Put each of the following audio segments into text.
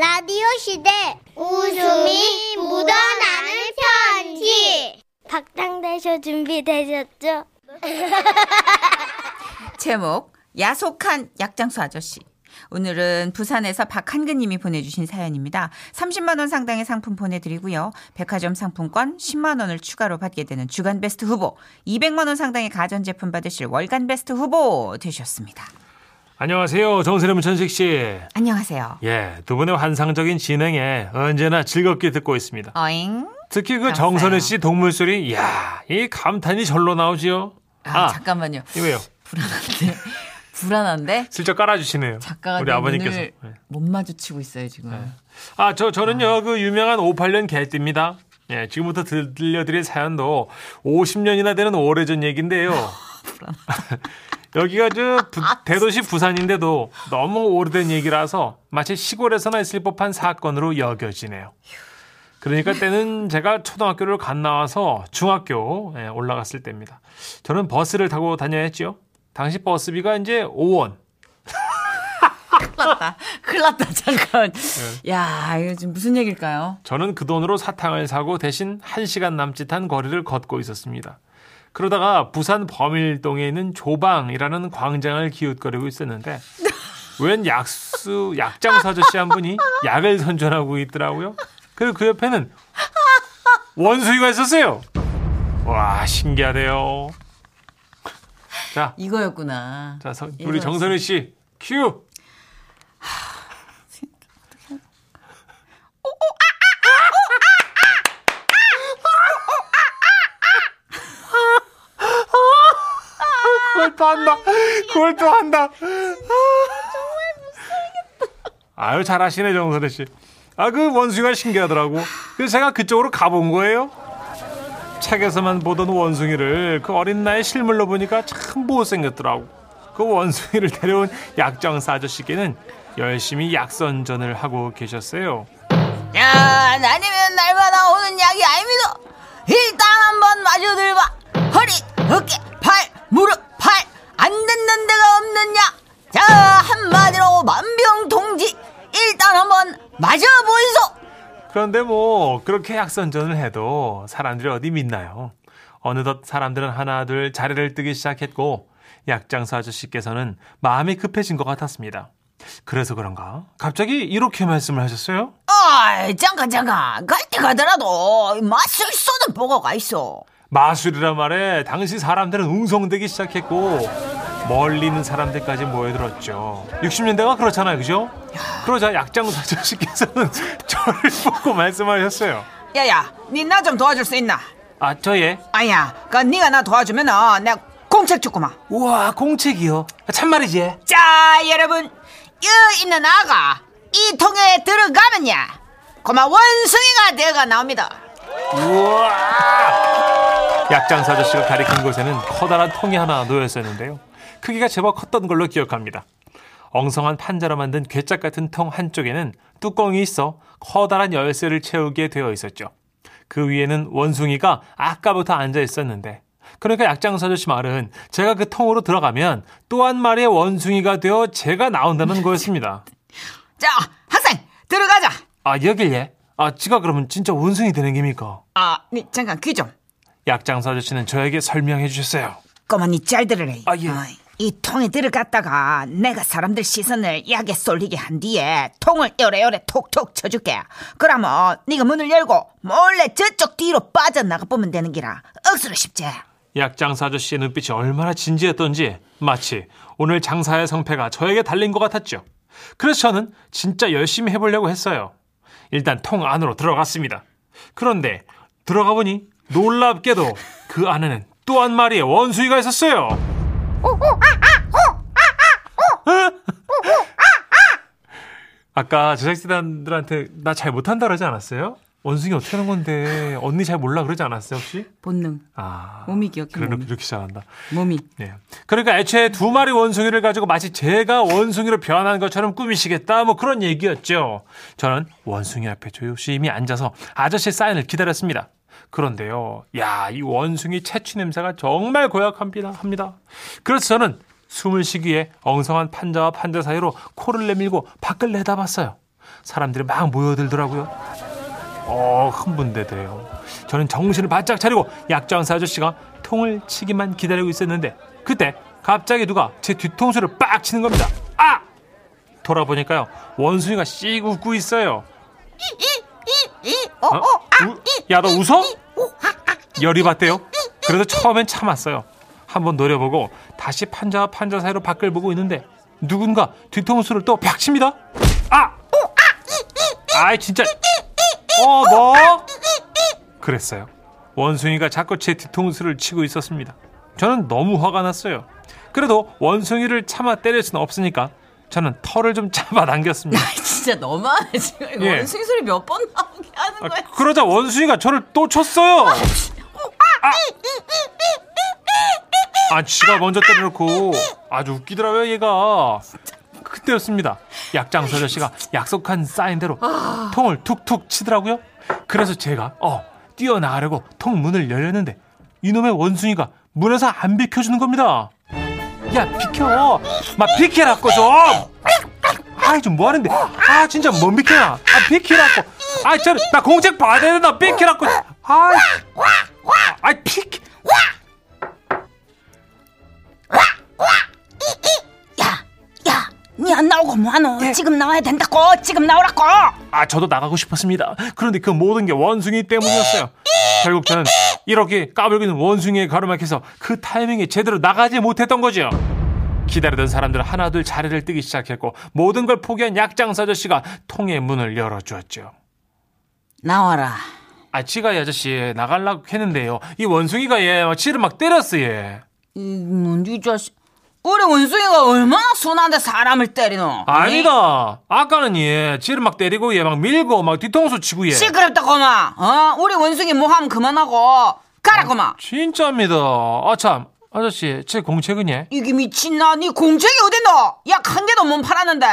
라디오 시대 웃음이 묻어나는 편지 박장대쇼 준비되셨죠? 제목 야속한 약장수 아저씨. 오늘은 부산에서 박한근 님이 보내주신 사연입니다. 30만 원 상당의 상품 보내드리고요. 백화점 상품권 10만 원을 추가로 받게 되는 주간 베스트 후보, 200만 원 상당의 가전제품 받으실 월간 베스트 후보 되셨습니다. 안녕하세요. 정선의 문천식 씨. 안녕하세요. 예, 두 분의 환상적인 진행에 언제나 즐겁게 듣고 있습니다. 어잉? 특히 그. 정선혜 씨 동물 소리, 이야, 이 감탄이 절로 나오지요. 아, 잠깐만요. 이 왜요? 불안한데. 불안한데? 슬쩍 깔아주시네요. 작가가 우리 내 아버님께서. 네. 못 마주치고 있어요, 지금. 아, 저, 저는요, 그 유명한 58년 개띠입니다. 예, 지금부터 들, 들려드릴 사연도 50년이나 되는 오래전 얘기인데요. 여기가 저 부- 대도시 부산인데도 너무 오래된 얘기라서 마치 시골에서나 있을 법한 사건으로 여겨지네요. 그러니까 때는 제가 초등학교를 간 나와서 중학교 에 올라갔을 때입니다. 저는 버스를 타고 다녀야 했죠. 당시 버스비가 이제 5원. 큰일 났다. 큰일 났다, 잠깐. 네. 야, 이거 지금 무슨 얘기일까요? 저는 그 돈으로 사탕을 사고 대신 1시간 남짓한 거리를 걷고 있었습니다. 그러다가 부산 범일동에 있는 조방이라는 광장을 기웃거리고 있었는데 웬 약수 약장사 아저씨 한 분이 약을 선전하고 있더라고요. 그리고 그 옆에는 원수이가 있었어요. 와 신기하대요. 자, 이거였구나. 자 서- 우리. 정선우 씨 큐. 또 한다. 그걸 또 한다. 아유 잘하시네 정선혜 씨. 아 그 원숭이가 신기하더라고. 그래서 제가 그쪽으로 가본 거예요. 책에서만 보던 원숭이를 그 어린 나이에 실물로 보니까 참 못생겼더라고. 그 원숭이를 데려온 약장사 아저씨께는 열심히 약선전을 하고 계셨어요. 야, 아니면 날마다 오는 약이 아닙니다. 일단 한번 마저 들봐. 허리, 어깨, 팔, 무릎, 팔. 안 듣는 데가 약. 자, 한마디로 만병통지. 일단 한번 마저 보이소. 그런데 뭐 그렇게 약선전을 해도 사람들이 어디 믿나요? 어느덧 사람들은 하나 둘 자리를 뜨기 시작했고 약장사 아저씨께서는 마음이 급해진 것 같았습니다. 그래서 그런가 갑자기 이렇게 말씀을 하셨어요. 어이, 잠깐, 잠깐. 갈 때 가더라도 마술소는 보고가 있어. 마술이란 말에 당시 사람들은 웅성대기 시작했고 멀리 있는 사람들까지 모여들었죠. 60년대가 그렇잖아요, 그죠? 그러자 약장사 아저씨께서는 저를 보고 말씀하셨어요. 야야, 니 나 좀 도와줄 수 있나? 아, 저 예. 아야, 그 니가 나 도와주면은 내가 공책 주구만. 우와, 공책이요. 참말이지. 자, 여러분, 여기 있는 아가 이 통에 들어가면야, 고마 원숭이가 되어가 나옵니다. 우와! 약장사 아저씨가 가리킨 곳에는 커다란 통이 하나 놓여 있었는데요. 크기가 제법 컸던 걸로 기억합니다. 엉성한 판자로 만든 괴짝 같은 통 한쪽에는 뚜껑이 있어 커다란 열쇠를 채우게 되어 있었죠. 그 위에는 원숭이가 아까부터 앉아 있었는데, 그러니까 약장사 아저씨 말은 제가 그 통으로 들어가면 또 한 마리의 원숭이가 되어 제가 나온다는 거였습니다. 자, 학생 들어가자. 아, 여길래? 아, 지가 그러면 진짜 원숭이 되는 겁니까? 아, 니 잠깐 귀 좀. 약장사 아저씨는 저에게 설명해 주셨어요. 꼬마 니잘 들으래. 아, 예. 어이, 이 통에 들어갔다가 내가 사람들 시선을 약에 쏠리게 한 뒤에 통을 요래요래 톡톡 쳐줄게. 그러면 네가 문을 열고 몰래 저쪽 뒤로 빠져나가 보면 되는 기라. 억수로 쉽지. 약장사 아저씨의 눈빛이 얼마나 진지했던지 마치 오늘 장사의 성패가 저에게 달린 것 같았죠. 그래서 저는 진짜 열심히 해보려고 했어요. 일단 통 안으로 들어갔습니다. 그런데 들어가 보니 놀랍게도 그 안에는 또 한 마리의 원숭이가 있었어요. 아까 제작진들한테 나 잘 못한다 그러지 않았어요? 원숭이 어떻게 하는 건데 언니 잘 몰라 그러지 않았어요 혹시? 본능. 아 몸이 기억해, 그래 몸이. 이렇게 시작한다. 몸이. 네. 그러니까 애초에 두 마리 원숭이를 가지고 마치 제가 원숭이로 변한 것처럼 꾸미시겠다 뭐 그런 얘기였죠. 저는 원숭이 앞에 조심히 앉아서 아저씨 사인을 기다렸습니다. 그런데요, 야, 이 원숭이 채취 냄새가 정말 고약합니다. 합니다. 그래서 저는 숨을 쉬기에 엉성한 판자와 판자 사이로 코를 내밀고 밖을 내다봤어요. 사람들이 막 모여들더라고요. 어, 흥분되대요. 저는 정신을 바짝 차리고 약장사 아저씨가 통을 치기만 기다리고 있었는데 그때 갑자기 누가 제 뒤통수를 빡 치는 겁니다. 아! 돌아보니까요 원숭이가 씩 웃고 있어요. 어? 우- 야, 너 웃어? 열이 받대요. 그래서 처음엔 참았어요. 한번 노려보고 다시 판자와 판자 사이로 밖을 보고 있는데 누군가 뒤통수를 또팍 칩니다. 아! 아이 진짜. 어, 뭐? 그랬어요. 원숭이가 자꾸 제 뒤통수를 치고 있었습니다. 저는 너무 화가 났어요. 그래도 원숭이를 참아 때릴 수는 없으니까 저는 털을 좀 잡아당겼습니다. 진짜 너무하네 지금 예. 원숭이 소리 몇 번 나오게 하는 아, 거야. 그러자 원숭이가 저를 또 쳤어요. 아, 아, 지가 먼저 때려놓고 아주 웃기더라고요, 얘가. 그때였습니다. 약장서 아저씨가 약속한 사인대로 통을 툭툭 치더라고요. 그래서 제가 어 뛰어나가려고 통 문을 열렸는데 이놈의 원숭이가 문에서 안 비켜주는 겁니다. 야 비켜, 막 비켜라고 좀. 아이 좀 뭐하는데? 아 진짜 뭔 비켜나? 아 비켜라고. 아 저는 나 공책 받아야 된다. 비켜라고. 아, 아비 켜. 야, 야, 니 안 나오고 뭐하노? 지금 나와야 된다고. 지금 나오라고. 아 저도 나가고 싶었습니다. 그런데 그 모든 게 원숭이 때문이었어요. 결국 저는 이렇게 까불기는 원숭이에 가로막혀서 그 타이밍에 제대로 나가지 못했던 거죠. 기다리던 사람들 하나둘 자리를 뜨기 시작했고 모든 걸 포기한 약장사 아저씨가 통의 문을 열어주었죠. 나와라. 아 지가 이 아저씨 나가려고 했는데요. 이 원숭이가 얘막 지를 막 때렸어 얘. 이뭔이 자식. 우리 원숭이가 얼마나 순한데 사람을 때리노? 아니다. 아까는 얘 지를 막 때리고 얘 막 밀고 막 뒤통수 치고 얘. 시끄럽다 고마. 어? 우리 원숭이 뭐 하면 그만하고 가라 고마. 진짜입니다. 아참 아저씨 제 공책은 예? 이게 미친나? 니 공책이 어딨노? 약 한 개도 못 팔았는데.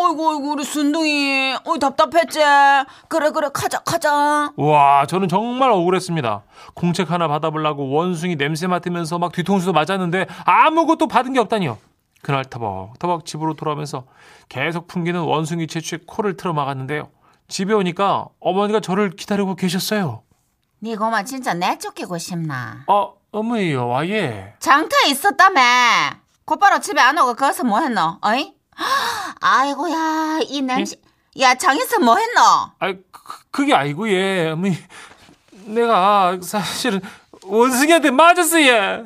어이구 어이구 우리 순둥이. 어이 답답했지? 그래 그래 가자 가자. 와, 저는 정말 억울했습니다. 공책 하나 받아보려고 원숭이 냄새 맡으면서 막 뒤통수도 맞았는데 아무것도 받은 게 없다니요. 그날 터벅터벅 집으로 돌아오면서 계속 풍기는 원숭이 채취에 코를 틀어 막았는데요. 집에 오니까 어머니가 저를 기다리고 계셨어요. 니 고마 진짜 내쫓기고 싶나? 아, 어머니요, 와예. 장터에 있었다며. 곧바로 집에 안 오고 거기서 뭐 했노? 어이? 아이고야 이 냄새. 야 장에서 뭐 했노? 아, 그, 그게 아니고 예, 어머니. 내가 사실은 원숭이한테 맞았어 예.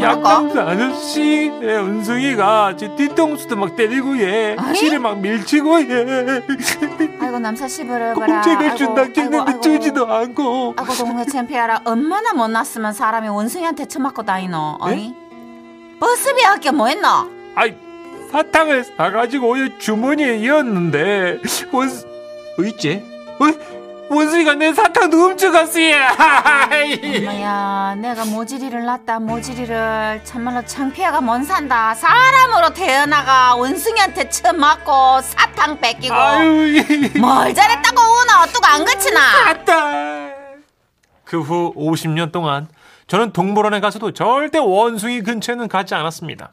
약간 아저씨 내 원숭이가 제 뒤통수도 막 때리고 예? 지를 막 밀치고 예 아이고 남사 씨부를 봐라. 공책을 준다 아이고, 주지도 않고 아이고 동네 챔피하라 얼마나 못났으면 사람이 원숭이한테 처맞고 다니노 어이? 버스비 학교 뭐 했노? 아이 사탕을 사가지고 이 주머니에 이었는데 원 어있지? 어? 원숭이가 내 사탕도 훔쳐갔어 예 엄마야 내가 모지리를 낳다 모지리를 참말로 창피해가 뭔 산다 사람으로 태어나가 원숭이한테 처맞고 사탕 뺏기고 아유 뭘 잘했다고 우나 어뚜가 안 그치나 맞다. 그후 50년 동안 저는 동물원에 가서도 절대 원숭이 근처에는 가지 않았습니다.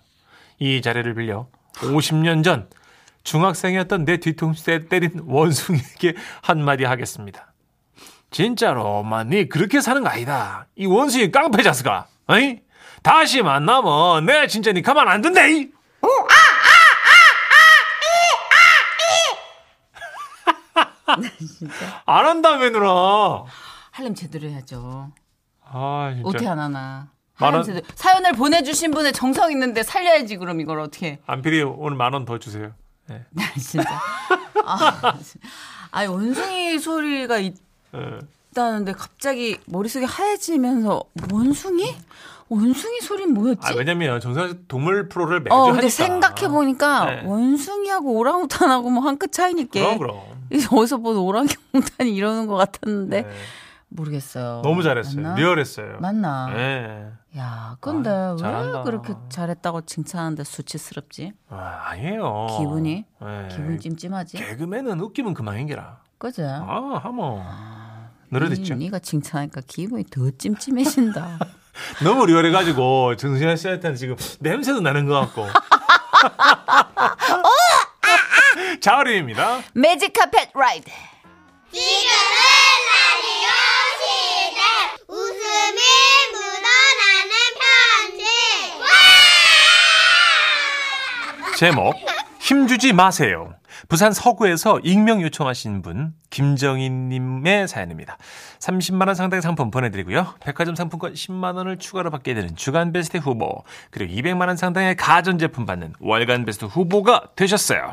이 자리를 빌려 50년 전 중학생이었던 내 뒤통수에 때린 원숭이에게 한마디 하겠습니다. 진짜로 엄마 네 그렇게 사는 거 아니다. 이 원숭이 깡패 자스가. 어이? 다시 만나면 내가 진짜 니 가만 안 둔다. 이. 안 한다며 누나. 할려면 제대로 해야죠. 아 진짜. 어떻게 안 하나. 만 할려면 원- 제대로. 사연을 보내주신 분의 정성 있는데 살려야지 그럼 이걸 어떻게. 안필이 오늘 만 원 더 주세요. 네. 진짜. 아, 아니 원숭이 소리가 예. 있다는데 갑자기 머릿속이 하얘지면서 원숭이? 원숭이 소리는 뭐였지? 아 왜냐면 씨 동물 프로를 매주 어, 하니까. 근데 생각해 보니까 네. 원숭이하고 오랑우탄하고 뭐 한 끗 차이니까. 그럼 그럼. 어디서 본 오랑우탄이 이러는 것 같았는데 네. 모르겠어요. 너무 잘했어요. 맞나? 리얼했어요. 맞나? 네. 야, 근데 아, 왜 잘한다. 그렇게 잘했다고 칭찬하는데 수치스럽지? 아, 아니에요. 기분이? 네. 기분이 찜찜하지? 개그맨은 웃기면 그만인 게라. 그죠? 아, 하모. 늘어졌죠. 니, 가 칭찬하니까 기분이 더 찜찜해진다. 너무 리얼해가지고 정신아 씨한테는 지금 냄새도 나는 것 같고. 자우림입니다. 매직 카펫 라이드. 지금은 라디오 시대 웃음이 묻어나는 편지 제목 힘주지 마세요. 부산 서구에서 익명 요청하신 분 김정인님의 사연입니다. 30만 원 상당의 상품 보내드리고요. 백화점 상품권 10만 원을 추가로 받게 되는 주간 베스트 후보 그리고 200만 원 상당의 가전 제품 받는 월간 베스트 후보가 되셨어요.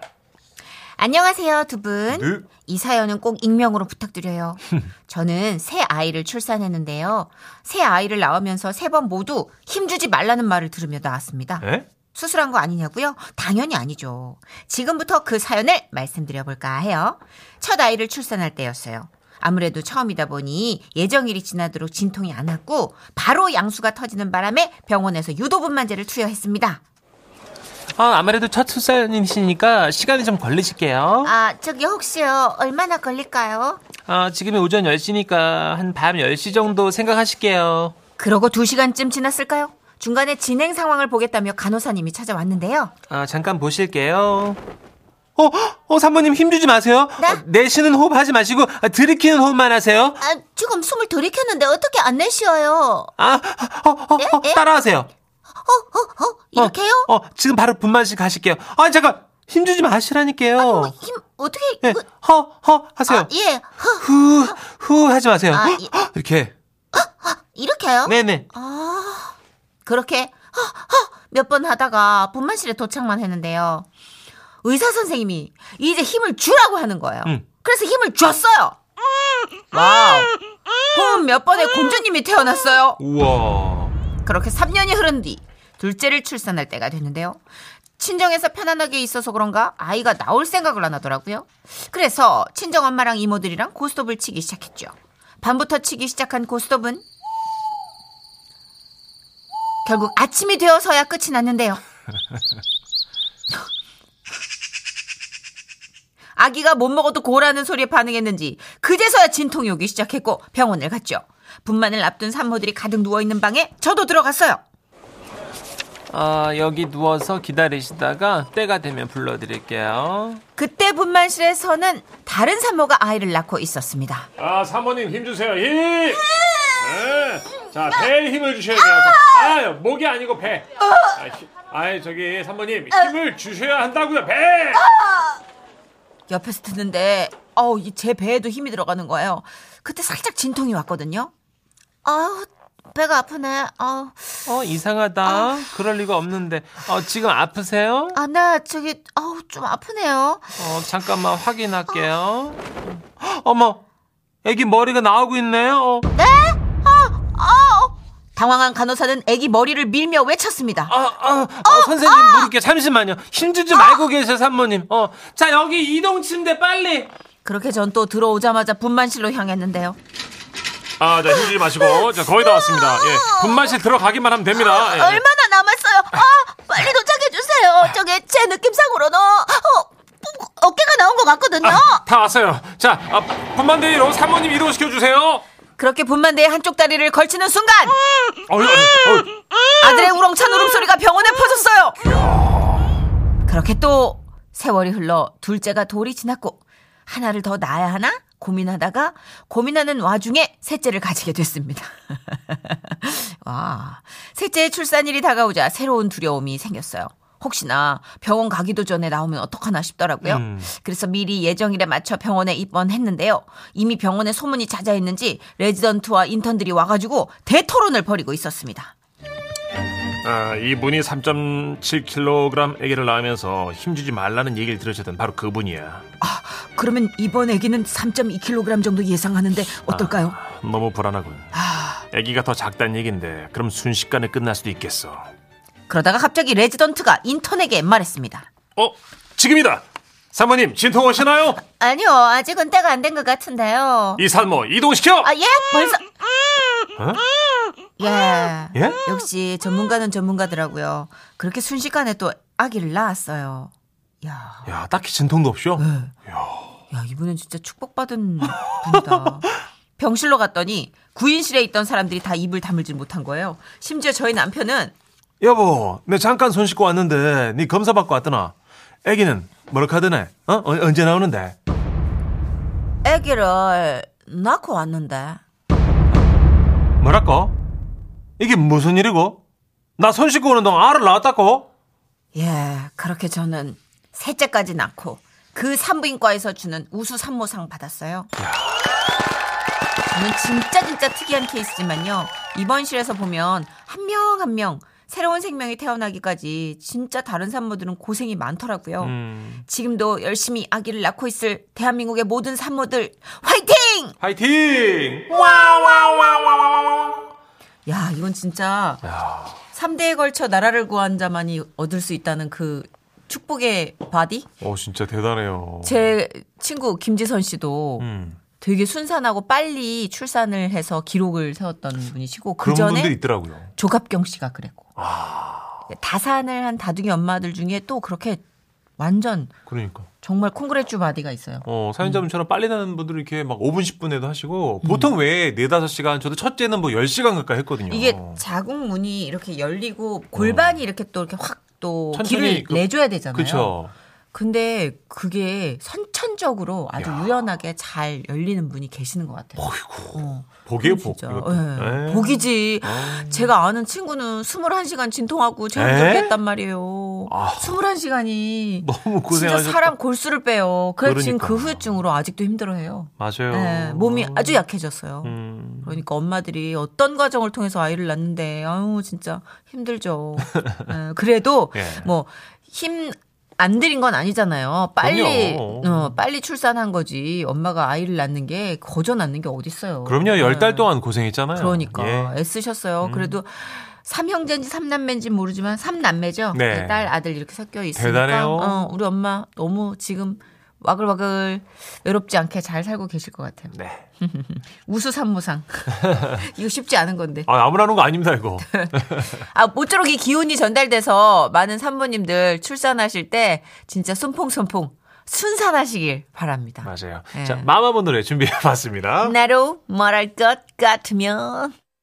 안녕하세요, 두 분. 네. 이 사연은 꼭 익명으로 부탁드려요. 저는 새 아이를 출산했는데요. 새 아이를 낳으면서 세 번 모두 힘주지 말라는 말을 들으며 낳았습니다. 에? 수술한 거 아니냐고요? 당연히 아니죠. 지금부터 그 사연을 말씀드려 볼까 해요. 첫 아이를 출산할 때였어요. 아무래도 처음이다 보니 예정일이 지나도록 진통이 안 왔고 바로 양수가 터지는 바람에 병원에서 유도분만제를 투여했습니다. 아, 아무래도 첫 출산이시니까 시간이 좀 걸리실게요. 아, 저기 혹시요 얼마나 걸릴까요? 아, 지금이 오전 10시니까 한 밤 10시 정도 생각하실게요. 그러고 두 시간쯤 지났을까요? 중간에 진행 상황을 보겠다며 간호사님이 찾아왔는데요. 아, 잠깐 보실게요. 어, 어, 사모님 힘주지 마세요. 네? 어, 내쉬는 호흡 하지 마시고 아, 들이키는 호흡만 하세요. 아, 지금 숨을 들이켰는데 어떻게 안 내쉬어요? 아, 어, 어, 어, 네? 따라하세요. 어, 어, 이렇게요? 어, 어, 지금 바로 분만실 가실게요. 아, 잠깐 힘주지 마시라니까요. 어, 힘 어떻게? 예, 그- 허, 허 하세요. 아, 예, 허, 후, 후 하지 마세요. 아, 헉, 예. 헉, 이렇게. 이렇게요? 네네. 아, 그렇게 몇 번 하다가 분만실에 도착만 했는데요. 의사 선생님이 이제 힘을 주라고 하는 거예요. 음. 그래서 힘을 줬어요. 와우. 몇 번에 공주님이 태어났어요. 우와. 그렇게 3년이 흐른 뒤 둘째를 출산할 때가 됐는데요. 친정에서 편안하게 있어서 그런가 아이가 나올 생각을 안 하더라고요. 그래서 친정 엄마랑 이모들이랑 고스톱을 치기 시작했죠. 밤부터 치기 시작한 고스톱은 결국 아침이 되어서야 끝이 났는데요. 아기가 못 먹어도 고라는 소리에 반응했는지 그제서야 진통이 오기 시작했고 병원을 갔죠. 분만을 앞둔 산모들이 가득 누워있는 방에 저도 들어갔어요. 아, 여기 누워서 기다리시다가 때가 되면 불러드릴게요. 그때 분만실에서는 다른 산모가 아이를 낳고 있었습니다. 아, 사모님 힘 주세요. 힘! 네. 자, 배에 힘을 주셔야 돼요. 아, 목이 아니고 배. 아, 힘- 아이, 저기 사모님 힘을 주셔야 한다고요. 배! 옆에서 듣는데 어우 이제 배에도 힘이 들어가는 거예요. 그때 살짝 진통이 왔거든요. 아우 배가 아프네. 아우 어, 이상하다. 그럴 리가 없는데. 어, 지금 아프세요? 아 나 저기 아우 좀 아프네요. 어, 잠깐만 확인할게요. 어머, 애기 머리가 나오고 있네요. 어. 당황한 간호사는 아기 머리를 밀며 외쳤습니다. 아, 아, 아, 선생님 물을게 잠시만요. 힘주지 말고 계세요, 산모님. 어, 자 여기 이동 침대 빨리. 그렇게 전 또 들어오자마자 분만실로 향했는데요. 아, 자 힘주지 마시고, 자 거의 다 왔습니다. 예, 분만실 들어가기만 하면 됩니다. 예, 예. 얼마나 남았어요? 아 빨리 도착해 주세요. 저게 제 느낌상으로는 어, 어깨가 나온 것 같거든요. 아, 다 왔어요. 자, 아, 분만대로 사모님 이동시켜 주세요. 그렇게 분만대의 한쪽 다리를 걸치는 순간 아들의 우렁찬 울음소리가 병원에 퍼졌어요. 그렇게 또 세월이 흘러 둘째가 돌이 지났고 하나를 더 낳아야 하나 고민하다가 고민하는 와중에 셋째를 가지게 됐습니다. 와, 셋째의 출산일이 다가오자 새로운 두려움이 생겼어요. 혹시나 병원 가기도 전에 나오면 어떡하나 싶더라고요. 음. 그래서 미리 예정일에 맞춰 병원에 입원했는데요. 이미 병원에 소문이 자자했는지 레지던트와 인턴들이 와가지고 대토론을 벌이고 있었습니다. 아, 이분이 3.7kg 아기를 낳으면서 힘주지 말라는 얘기를 들으셨던 바로 그분이야. 아, 그러면 이번 아기는 3.2kg 정도 예상하는데 어떨까요? 너무 불안하군. 아, 아기가 더 작다는 얘긴데 그럼 순식간에 끝날 수도 있겠어. 그러다가 갑자기 레지던트가 인턴에게 말했습니다. 어, 지금이다. 사모님 진통 오시나요? 아니요, 아직은 때가 안 된 것 같은데요. 이 산모 이동시켜. 아, 예? 벌써. 어? 예. 예? 역시 전문가는 전문가더라고요. 그렇게 순식간에 또 아기를 낳았어요. 야, 야, 딱히 진통도 없죠? 야, 이분은 진짜 축복받은 분이다. 병실로 갔더니 구인실에 있던 사람들이 다 입을 다물질 못한 거예요. 심지어 저희 남편은 여보, 내 잠깐 손 씻고 왔는데 네 검사 받고 왔더나. 애기는 뭘 카드네? 어? 어, 언제 나오는데? 아기를 낳고 왔는데. 뭐랄까? 이게 무슨 일이고? 나 손 씻고 오는 동안 알을 낳았다고? 예, 그렇게 저는 셋째까지 낳고 그 산부인과에서 주는 우수 산모상 받았어요. 저는 진짜 진짜 특이한 케이스지만요. 입원실에서 보면 한 명 한명 새로운 생명이 태어나기까지 진짜 다른 산모들은 고생이 많더라고요. 음, 지금도 열심히 아기를 낳고 있을 대한민국의 모든 산모들 화이팅! 파이팅! 야, 이건 진짜 야, 3대에 걸쳐 나라를 구한 자만이 얻을 수 있다는 그 축복의 body? 어 진짜 대단해요. 제 친구 김지선 씨도 음, 되게 순산하고 빨리 출산을 해서 기록을 세웠던 분이시고 그 전에 있더라고요. 조갑경 씨가 그랬고 아, 다산을 한 다둥이 엄마들 중에 또 그렇게 완전 그러니까. 정말 congratu body가 있어요. 어, 사연자분처럼 빨리 나는 분들은 이렇게 막 5분, 10분에도 하시고, 보통 왜 4, 5시간, 저도 첫째는 뭐 10시간 가까이 했거든요. 이게 자궁 문이 이렇게 열리고 골반이 이렇게 또 이렇게 확 또 어. 길을 그- 내줘야 되잖아요. 그쵸. 근데 그게 선천적으로 아주 야. 유연하게 잘 열리는 분이 계시는 것 같아요. 어이구. 어. 복이에요, 복. 진짜. 예. 복이지. 제가 아는 친구는 21시간 진통하고 에? 했단 말이에요. 아. 21시간이 너무 진짜 고생하셨다. 사람 골수를 빼요. 그래서 지금 그 그러니까. 후유증으로 아직도 힘들어해요. 맞아요. 예, 몸이 아주 약해졌어요. 음. 그러니까 엄마들이 어떤 과정을 통해서 아이를 낳는데 아유 진짜 힘들죠. 예, 그래도 예. 뭐힘 안 들인 건 아니잖아요. 빨리 그럼요. 어, 빨리 출산한 거지. 엄마가 아이를 낳는 게 거저 낳는 게 어딨어요. 그럼요, 열달 예. 동안 고생했잖아요. 그러니까 예. 음. 애쓰셨어요. 그래도 삼형제인지 삼남매인지 모르지만 삼남매죠. 네. 딸 아들 이렇게 섞여 있으니까 대단해요. 어, 우리 엄마 너무 지금 와글와글 외롭지 않게 잘 살고 계실 것 같아요. 네. 우수산모상 이거 쉽지 않은 건데. 아, 아무나 하는 거 아닙니다, 이거. 아 모쪼록 이 기운이 전달돼서 많은 산모님들 출산하실 때 진짜 손풍손풍 순산하시길 바랍니다. 맞아요. 예. 자, 마마보 노래 준비해 봤습니다. 나로 말할 것 같으면